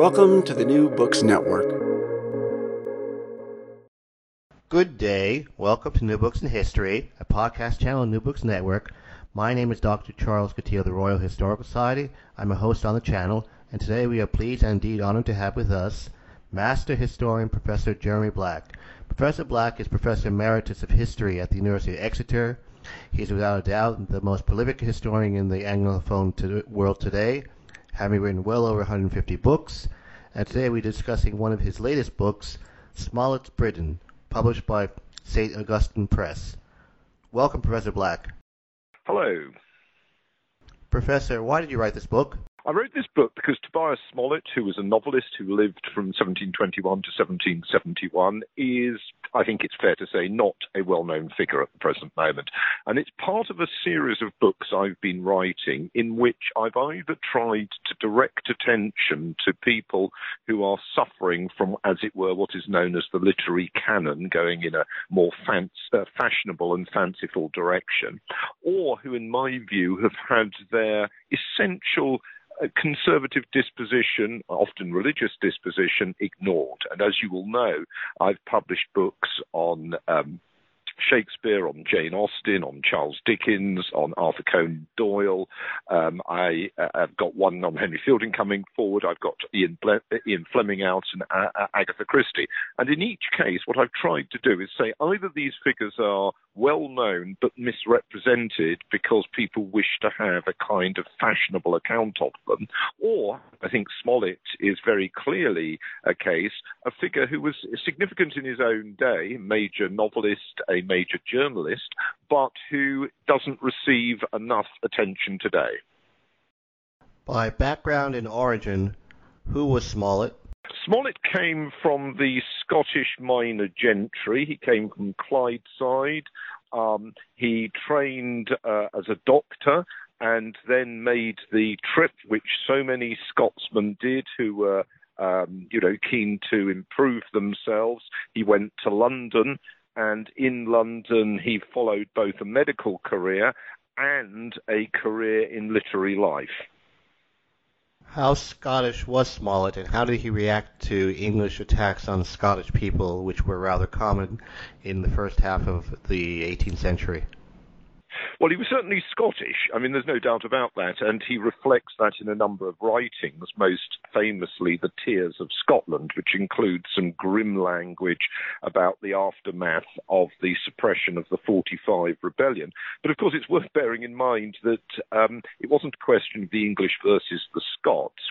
Welcome to the New Books Network. Good day. Welcome to New Books in History, a podcast channel on New Books Network. My name is Dr. Charles Coutinho of the Royal Historical Society. I'm a host on the channel, and today we are pleased and indeed honored to have with us Master Historian Professor Jeremy Black. Professor Black is Professor Emeritus of History at the University of Exeter. He is without a doubt the most prolific historian in the Anglophone to world today having written well over 150 books. And today we're discussing one of his latest books, Smollett's Britain, published by St. Augustine Press. Welcome, Professor Black. Hello. Professor, why did you write this book? I wrote this book because Tobias Smollett, who was a novelist who lived from 1721 to 1771, is, I think it's fair to say, not a well known figure at the present moment. And it's part of a series of books I've been writing in which I've either tried to direct attention to people who are suffering from, as it were, what is known as the literary canon, going in a more fanc- uh, fashionable and fanciful direction, or who, in my view, have had their essential conservative disposition, often religious disposition, ignored. And as you will know, I've published books on um, Shakespeare, on Jane Austen, on Charles Dickens, on Arthur Conan Doyle. Um, I, have got one on Henry Fielding coming forward. I've got Ian, Ble- Ian Fleming out and uh, Agatha Christie. And in each case, what I've tried to do is say either these figures are well known but misrepresented because people wish to have a kind of fashionable account of them, or I think Smollett is very clearly a case, a figure who was significant in his own day, major novelist, a major journalist, but who doesn't receive enough attention today. By background and origin, who was Smollett? Smollett came from the Scottish minor gentry. He came from Clydeside. Um, he trained uh, as a doctor and then made the trip which so many Scotsmen did who were, um, you know, keen to improve themselves. He went to London and in London he followed both a medical career and a career in literary life. How Scottish was Smollett, and how did he react to English attacks on Scottish people, which were rather common in the first half of the 18th century? Well, he was certainly Scottish. I mean, there's no doubt about that. And he reflects that in a number of writings, most famously The Tears of Scotland, which includes some grim language about the aftermath of the suppression of the 45 rebellion. But of course, it's worth bearing in mind that um, it wasn't a question of the English versus the Scots,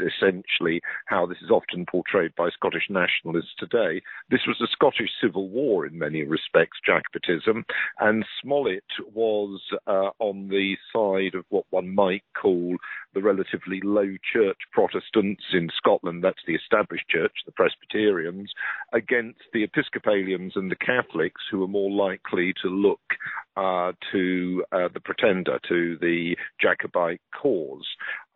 essentially how this is often portrayed by Scottish nationalists today. This was a Scottish civil war in many respects, Jacobitism, and Smollett was uh, on the side of what one might call the relatively low church Protestants in Scotland, that's the established church, the Presbyterians, against the Episcopalians and the Catholics, who are more likely to look uh, to uh, the pretender, to the Jacobite cause.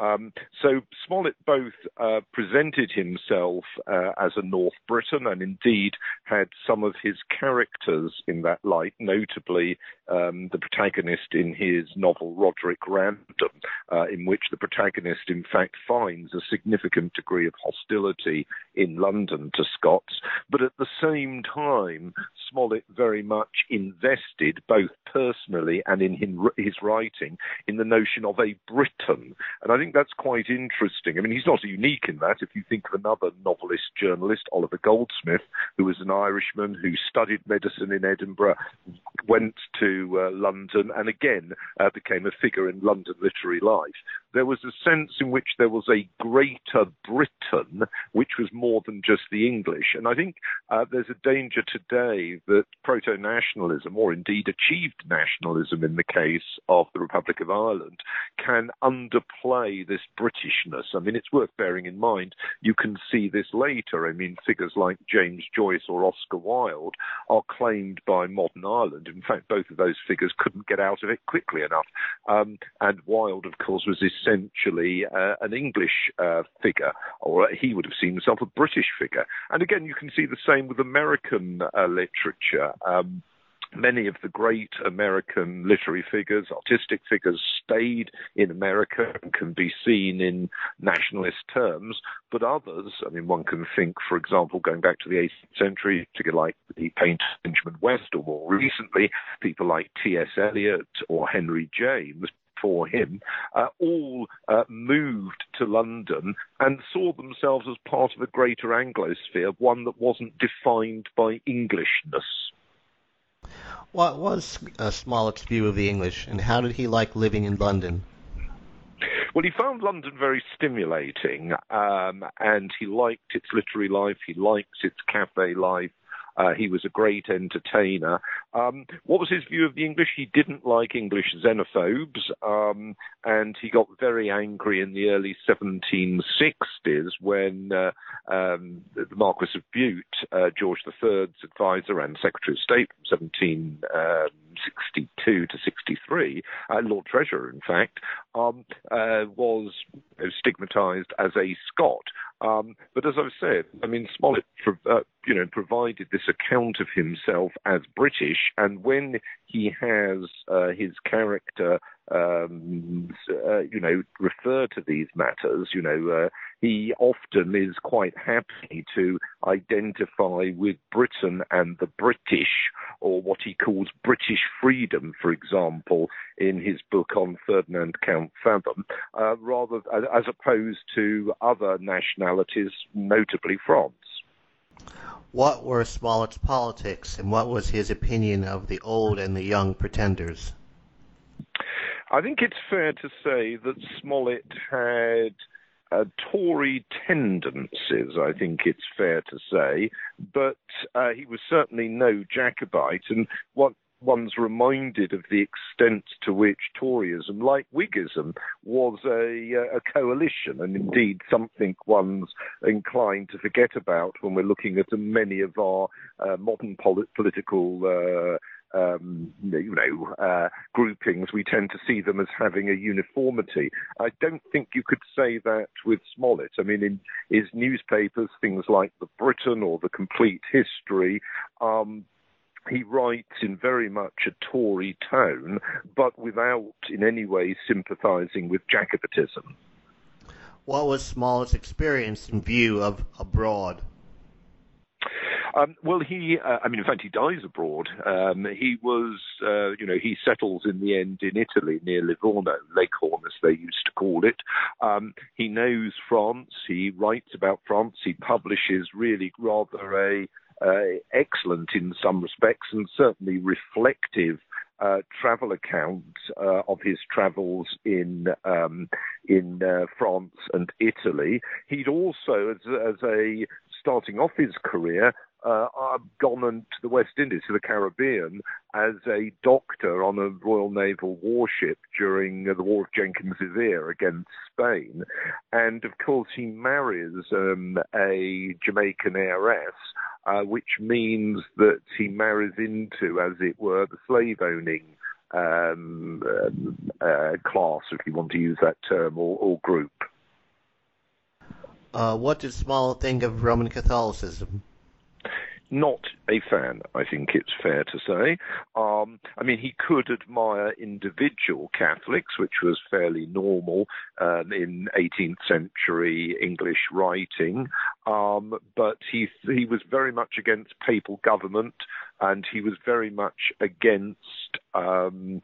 Um, so Smollett both uh, presented himself uh, as a North Briton and indeed had some of his characters in that light, notably um, the protagonist in his novel Roderick Random, uh, in which the protagonist in fact finds a significant degree of hostility in London to Scots, but at the same time, Smollett very much invested both personally and in his writing in the notion of a Briton. And I think that's quite interesting. I mean, he's not unique in that. If you think of another novelist journalist, Oliver Goldsmith, who was an Irishman who studied medicine in Edinburgh, went to uh, London, and again uh, became a figure in London literary life. There was a sense in which there was a greater Britain, which was more than just the English. And I think uh, there's a danger today that proto nationalism, or indeed achieved nationalism in the case of the Republic of Ireland, can underplay this Britishness. I mean, it's worth bearing in mind. You can see this later. I mean, figures like James Joyce or Oscar Wilde are claimed by modern Ireland. In fact, both of those figures couldn't get out of it quickly enough. Um, and Wilde, of course, was essentially uh, an English uh, figure, or he would have seen himself a British figure. And again, you can see the same with American uh, literature. Um, many of the great American literary figures, artistic figures, stayed in America and can be seen in nationalist terms, but others, I mean, one can think, for example, going back to the 18th century, particularly like the painter Benjamin West, or more recently, people like T.S. Eliot or Henry James, for him, uh, all uh, moved to London and saw themselves as part of a greater Anglosphere, one that wasn't defined by Englishness. What was uh, Smollett's view of the English, and how did he like living in London? Well, he found London very stimulating, um, and he liked its literary life. He liked its cafe life. Uh, he was a great entertainer. Um, what was his view of the English? He didn't like English xenophobes, um, and he got very angry in the early 1760s when uh, um, the Marquis of Bute, uh, George III's advisor and Secretary of State from 1762 to 63, uh, Lord Treasurer, in fact, um, uh, was stigmatized as a Scot. Um, but as I've said, I mean, Smollett, uh, you know, provided this account of himself as British, and when he has uh, his character, um, uh, you know, refer to these matters, you know, uh, he often is quite happy to identify with Britain and the British, or what he calls British freedom, for example, in his book on Ferdinand Count Fathom, uh, rather as opposed to other nationalities, notably France. What were Smollett's politics, and what was his opinion of the old and the young pretenders? I think it's fair to say that Smollett had uh, Tory tendencies, I think it's fair to say, but uh, he was certainly no Jacobite. And what one's reminded of the extent to which Toryism, like Whiggism, was a, a coalition, and indeed something one's inclined to forget about when we're looking at many of our uh, modern polit- political uh, um, you know, uh, groupings, we tend to see them as having a uniformity. I don't think you could say that with Smollett. I mean, in his newspapers, things like The Briton or The Complete History, um, he writes in very much a Tory tone, but without in any way sympathising with Jacobitism. What was Smollett's experience and view of abroad? Um, well, he, uh, I mean, in fact, he dies abroad. Um, he was, uh, you know, he settles in the end in Italy near Livorno, Leghorn, as they used to call it. Um, he knows France. He writes about France. He publishes really rather a uh, excellent in some respects and certainly reflective uh, travel account uh, of his travels in um, in uh, France and Italy. He'd also, as, as a starting off his career, uh, gone to the West Indies, to the Caribbean, as a doctor on a Royal Naval warship during the War of Jenkins's Ear against Spain. And of course, he marries um, a Jamaican heiress, uh, which means that he marries into, as it were, the slave owning um, uh, class, if you want to use that term, or, or group. Uh, what did Small think of Roman Catholicism? Not a fan, I think it's fair to say. Um, I mean, he could admire individual Catholics, which was fairly normal um, in 18th century English writing, um, but he he was very much against papal government, and he was very much against um,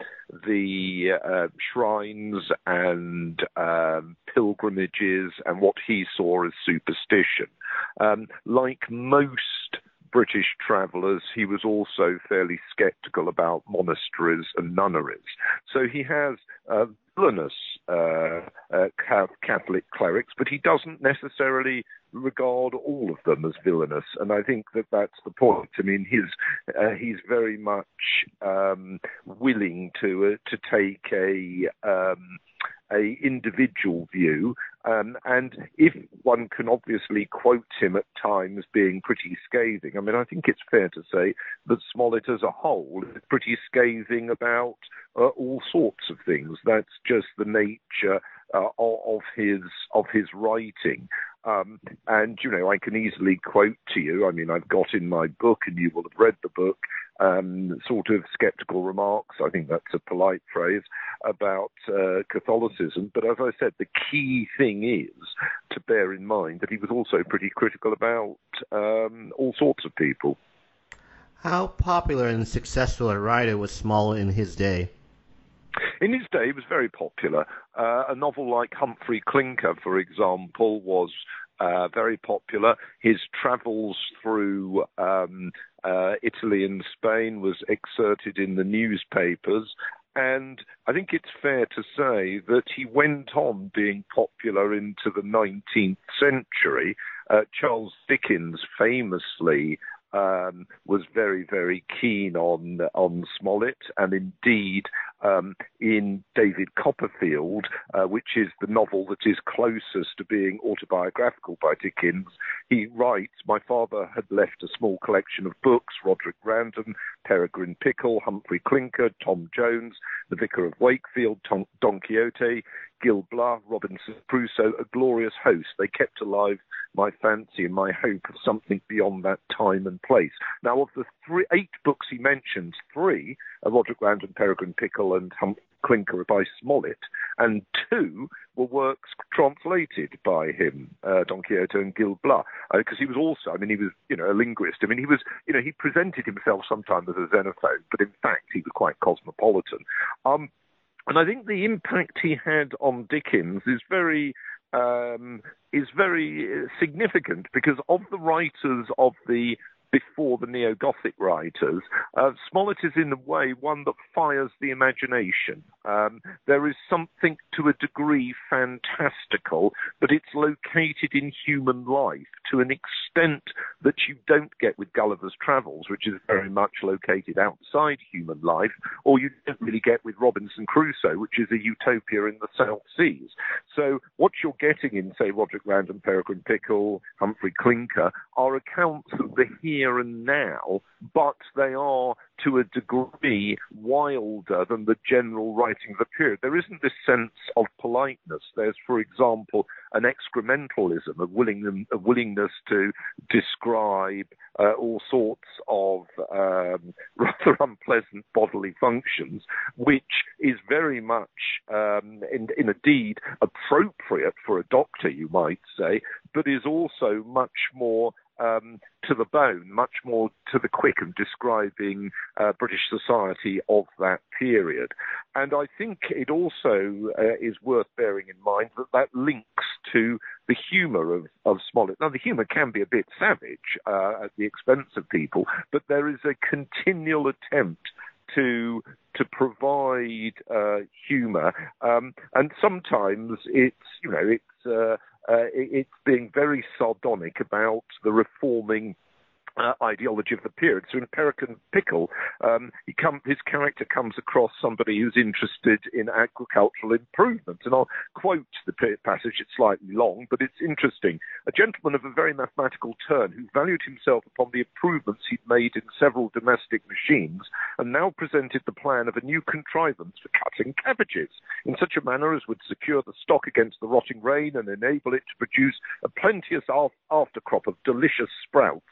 the uh, shrines and um, pilgrimages and what he saw as superstition. Um, like most British travellers, he was also fairly sceptical about monasteries and nunneries. So he has uh, villainous uh, uh, Catholic clerics, but he doesn't necessarily regard all of them as villainous, and I think that that's the point. I mean, his uh, he's very much um, willing to uh, to take a um, a individual view, um, and if one can obviously quote him at times being pretty scathing, I mean, I think it's fair to say that Smollett as a whole is pretty scathing about uh, all sorts of things. That's just the nature uh, of his of his writing. Um, and you know, I can easily quote to you. I mean, I've got in my book, and you will have read the book, um, sort of skeptical remarks. I think that's a polite phrase about uh, Catholicism. But as I said, the key thing is to bear in mind that he was also pretty critical about um, all sorts of people. How popular and successful a writer was Smollett in his day? In his day, he was very popular. Uh, a novel like Humphrey Clinker, for example, was uh, very popular. His travels through um, uh, Italy and Spain was exerted in the newspapers. And I think it's fair to say that he went on being popular into the 19th century. Uh, Charles Dickens famously um, was very, very keen on on Smollett, and indeed um, in David Copperfield, uh, which is the novel that is closest to being autobiographical by Dickens, he writes, "My father had left a small collection of books: Roderick Random, Peregrine Pickle, Humphrey Clinker, Tom Jones, The Vicar of Wakefield, Tom, Don Quixote, Gil Blas, Robinson Crusoe, a glorious host. They kept alive my fancy and my hope of something beyond that time and place. Now, of the three, eight books he mentions, three are Roderick Random, Peregrine Pickle, and Humphrey Clinker by Smollett, and two were works translated by him, uh, Don Quixote and Gil Blas, because uh, he was also, I mean, he was, you know, a linguist. I mean, he was, you know, he presented himself sometimes as a xenophobe, but in fact, he was quite cosmopolitan. Um, and I think the impact he had on Dickens is very um, is very uh, significant because of the writers of the before the neo Gothic writers. Uh, Smollett is, in a way, one that fires the imagination. Um, there is something to a degree fantastical, but it's located in human life to an extent that you don't get with Gulliver's Travels, which is very much located outside human life, or you don't really get with Robinson Crusoe, which is a utopia in the South Seas. So what you're getting in, say, Roderick Random, Peregrine Pickle, Humphrey Clinker, are accounts of the here here and now, but they are to a degree wilder than the general writing of the period. There isn't this sense of politeness. There's, for example, an excrementalism, a, willing, a willingness to describe uh, all sorts of um, rather unpleasant bodily functions, which is very much, um, in, in a deed, appropriate for a doctor, you might say, but is also much more um, to the bone, much more to the quick of describing uh, British society of that period. And I think it also uh, is worth bearing in mind that that links to the humour of, of Smollett. Now, the humour can be a bit savage uh, at the expense of people, but there is a continual attempt to to provide uh, humour, um, and sometimes it's you know it's uh, uh, it's being very sardonic about the reforming uh, ideology of the period. So in Peregrine Pickle, um, come, his character comes across somebody who's interested in agricultural improvement. And I'll quote the passage, it's slightly long, but it's interesting. A gentleman of a very mathematical turn who valued himself upon the improvements he'd made in several domestic machines and now presented the plan of a new contrivance for cutting cabbages in such a manner as would secure the stock against the rotting rain and enable it to produce a plenteous aftercrop of delicious sprouts.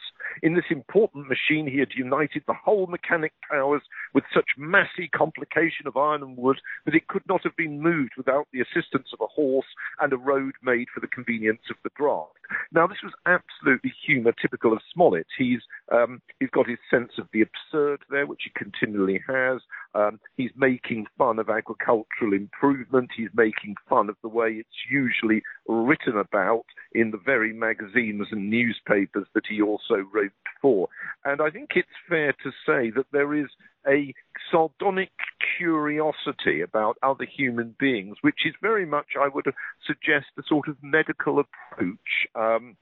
in this important machine, he had united the whole mechanic powers with such massy complication of iron and wood that it could not have been moved without the assistance of a horse and a road made for the convenience of the draft. Now, this was absolutely humour typical of Smollett. He's um, he's got his sense of the absurd there, which he continually has. Um, he's making fun of agricultural improvement. He's making fun of the way it's usually written about in the very magazines and newspapers that he also wrote for. And I think it's fair to say that there is a sardonic curiosity about other human beings, which is very much, I would suggest, a sort of medical approach. Um,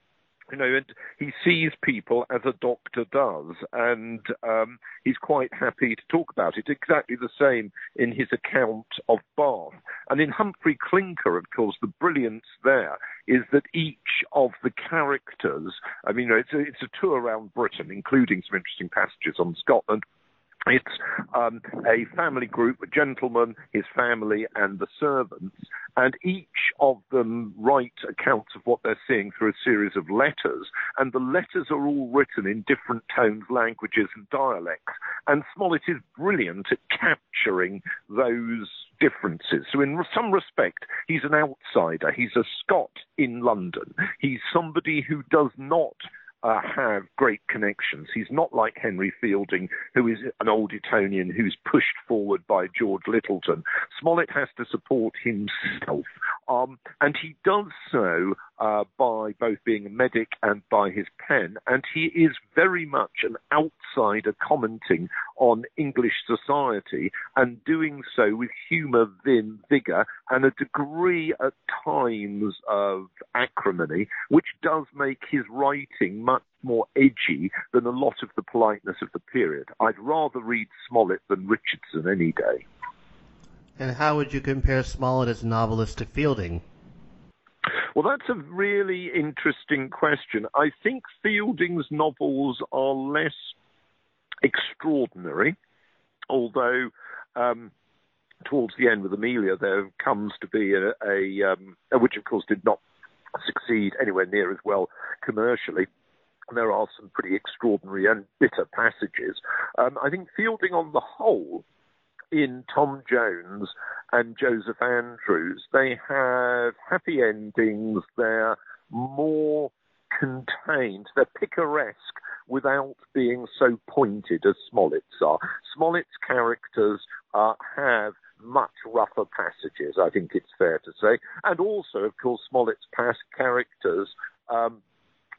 you know, and he sees people as a doctor does, and um, he's quite happy to talk about it. Exactly the same in his account of Bath. And in Humphrey Clinker, of course, the brilliance there is that each of the characters, I mean, you know, it's a, it's a tour around Britain, including some interesting passages on Scotland, it's um, a family group, a gentleman, his family, and the servants, and each of them write accounts of what they're seeing through a series of letters, and the letters are all written in different tones, languages, and dialects. And Smollett is brilliant at capturing those differences. So, in some respect, he's an outsider. He's a Scot in London. He's somebody who does not uh, have great connections. He's not like Henry Fielding, who is an old Etonian who's pushed forward by George Lyttelton. Smollett has to support himself, um, and he does so uh, by both being a medic and by his pen. And he is very much an outsider commenting on English society and doing so with humour, vim, vigour, and a degree at times of acrimony, which does make his writing much more edgy than a lot of the politeness of the period. I'd rather read Smollett than Richardson any day. And how would you compare Smollett as a novelist to Fielding? Well, that's a really interesting question. I think Fielding's novels are less extraordinary, although um, towards the end with Amelia there comes to be a, a um, which of course did not succeed anywhere near as well commercially. There are some pretty extraordinary and bitter passages. Um, I think Fielding, on the whole, in Tom Jones and Joseph Andrews, they have happy endings. They're more contained. They're picaresque without being so pointed as Smollett's are. Smollett's characters uh, have much rougher passages, I think it's fair to say. And also, of course, Smollett's past characters um,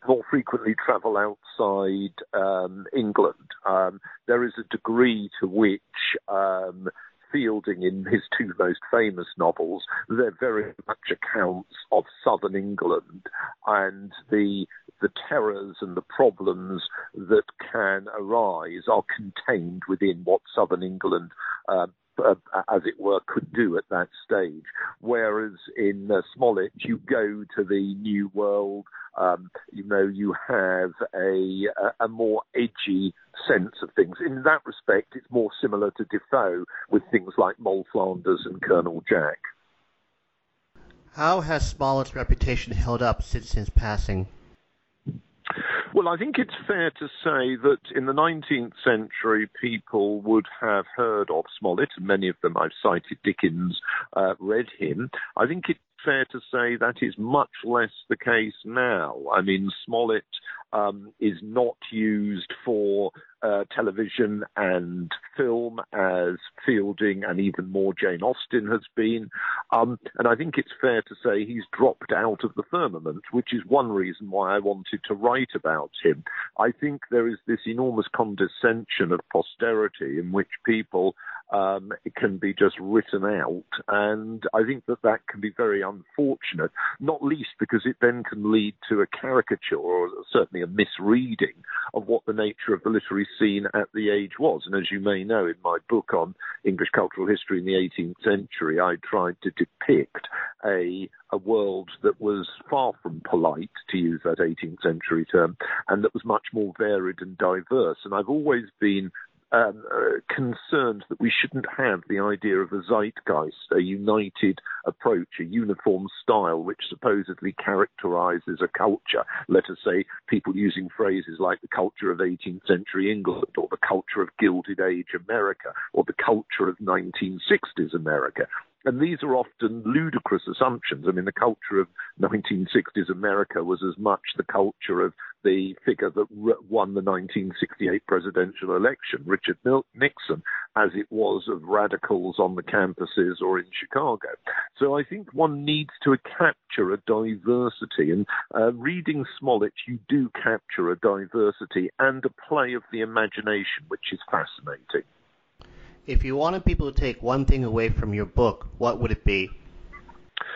more frequently travel outside um, England. Um, there is a degree to which um, Fielding, in his two most famous novels, they're very much accounts of southern England and the the terrors and the problems that can arise are contained within what southern England uh, uh, as it were, could do at that stage. Whereas in uh, Smollett, you go to the New World, um, you know, you have a, a, a more edgy sense of things. In that respect, it's more similar to Defoe with things like Moll Flanders and Colonel Jack. How has Smollett's reputation held up since his passing? Well, I think it's fair to say that in the 19th century, people would have heard of Smollett, and many of them I've cited Dickens, uh, read him. I think it's fair to say that is much less the case now. I mean, Smollett um, is not used for uh, television and film as Fielding and even more Jane Austen has been. Um, and I think it's fair to say he's dropped out of the firmament, which is one reason why I wanted to write about him. I think there is this enormous condescension of posterity in which people um, can be just written out. And I think that that can be very unfortunate, not least because it then can lead to a caricature or certainly a misreading of what the nature of the literary scene at the age was. And as you may know, in my book on English cultural history in the 18th century, I tried to depict a a world that was far from polite, to use that 18th century term, and that was much more varied and diverse. And I've always been um, uh, concerned that we shouldn't have the idea of a zeitgeist, a united approach, a uniform style, which supposedly characterizes a culture. Let us say people using phrases like the culture of 18th century England, or the culture of Gilded Age America, or the culture of 1960s America. And these are often ludicrous assumptions. I mean, the culture of 1960s America was as much the culture of the figure that won the 1968 presidential election, Richard Nixon, as it was of radicals on the campuses or in Chicago. So I think one needs to capture a diversity. And uh, reading Smollett, you do capture a diversity and a play of the imagination, which is fascinating. If you wanted people to take one thing away from your book, what would it be?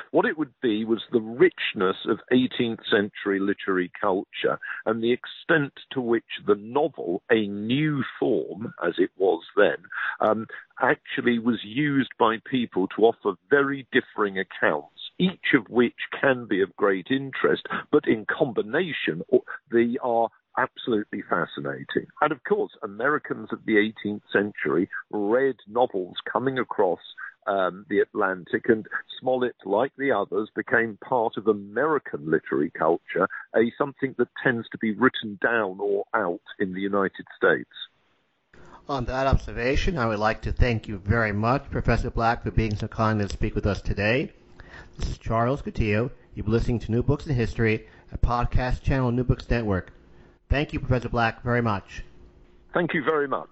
What it would be was the richness of 18th century literary culture and the extent to which the novel, a new form as it was then, um, actually was used by people to offer very differing accounts, each of which can be of great interest, but in combination they are absolutely fascinating. And of course, Americans of the 18th century read novels coming across um, the Atlantic, and Smollett, like the others, became part of American literary culture, a something that tends to be written down or out in the United States. On that observation, I would like to thank you very much, Professor Black, for being so kind to speak with us today. This is Charles Coutinho. You've been listening to New Books in History, a podcast channel on New Books Network. Thank you, Professor Black, very much. Thank you very much.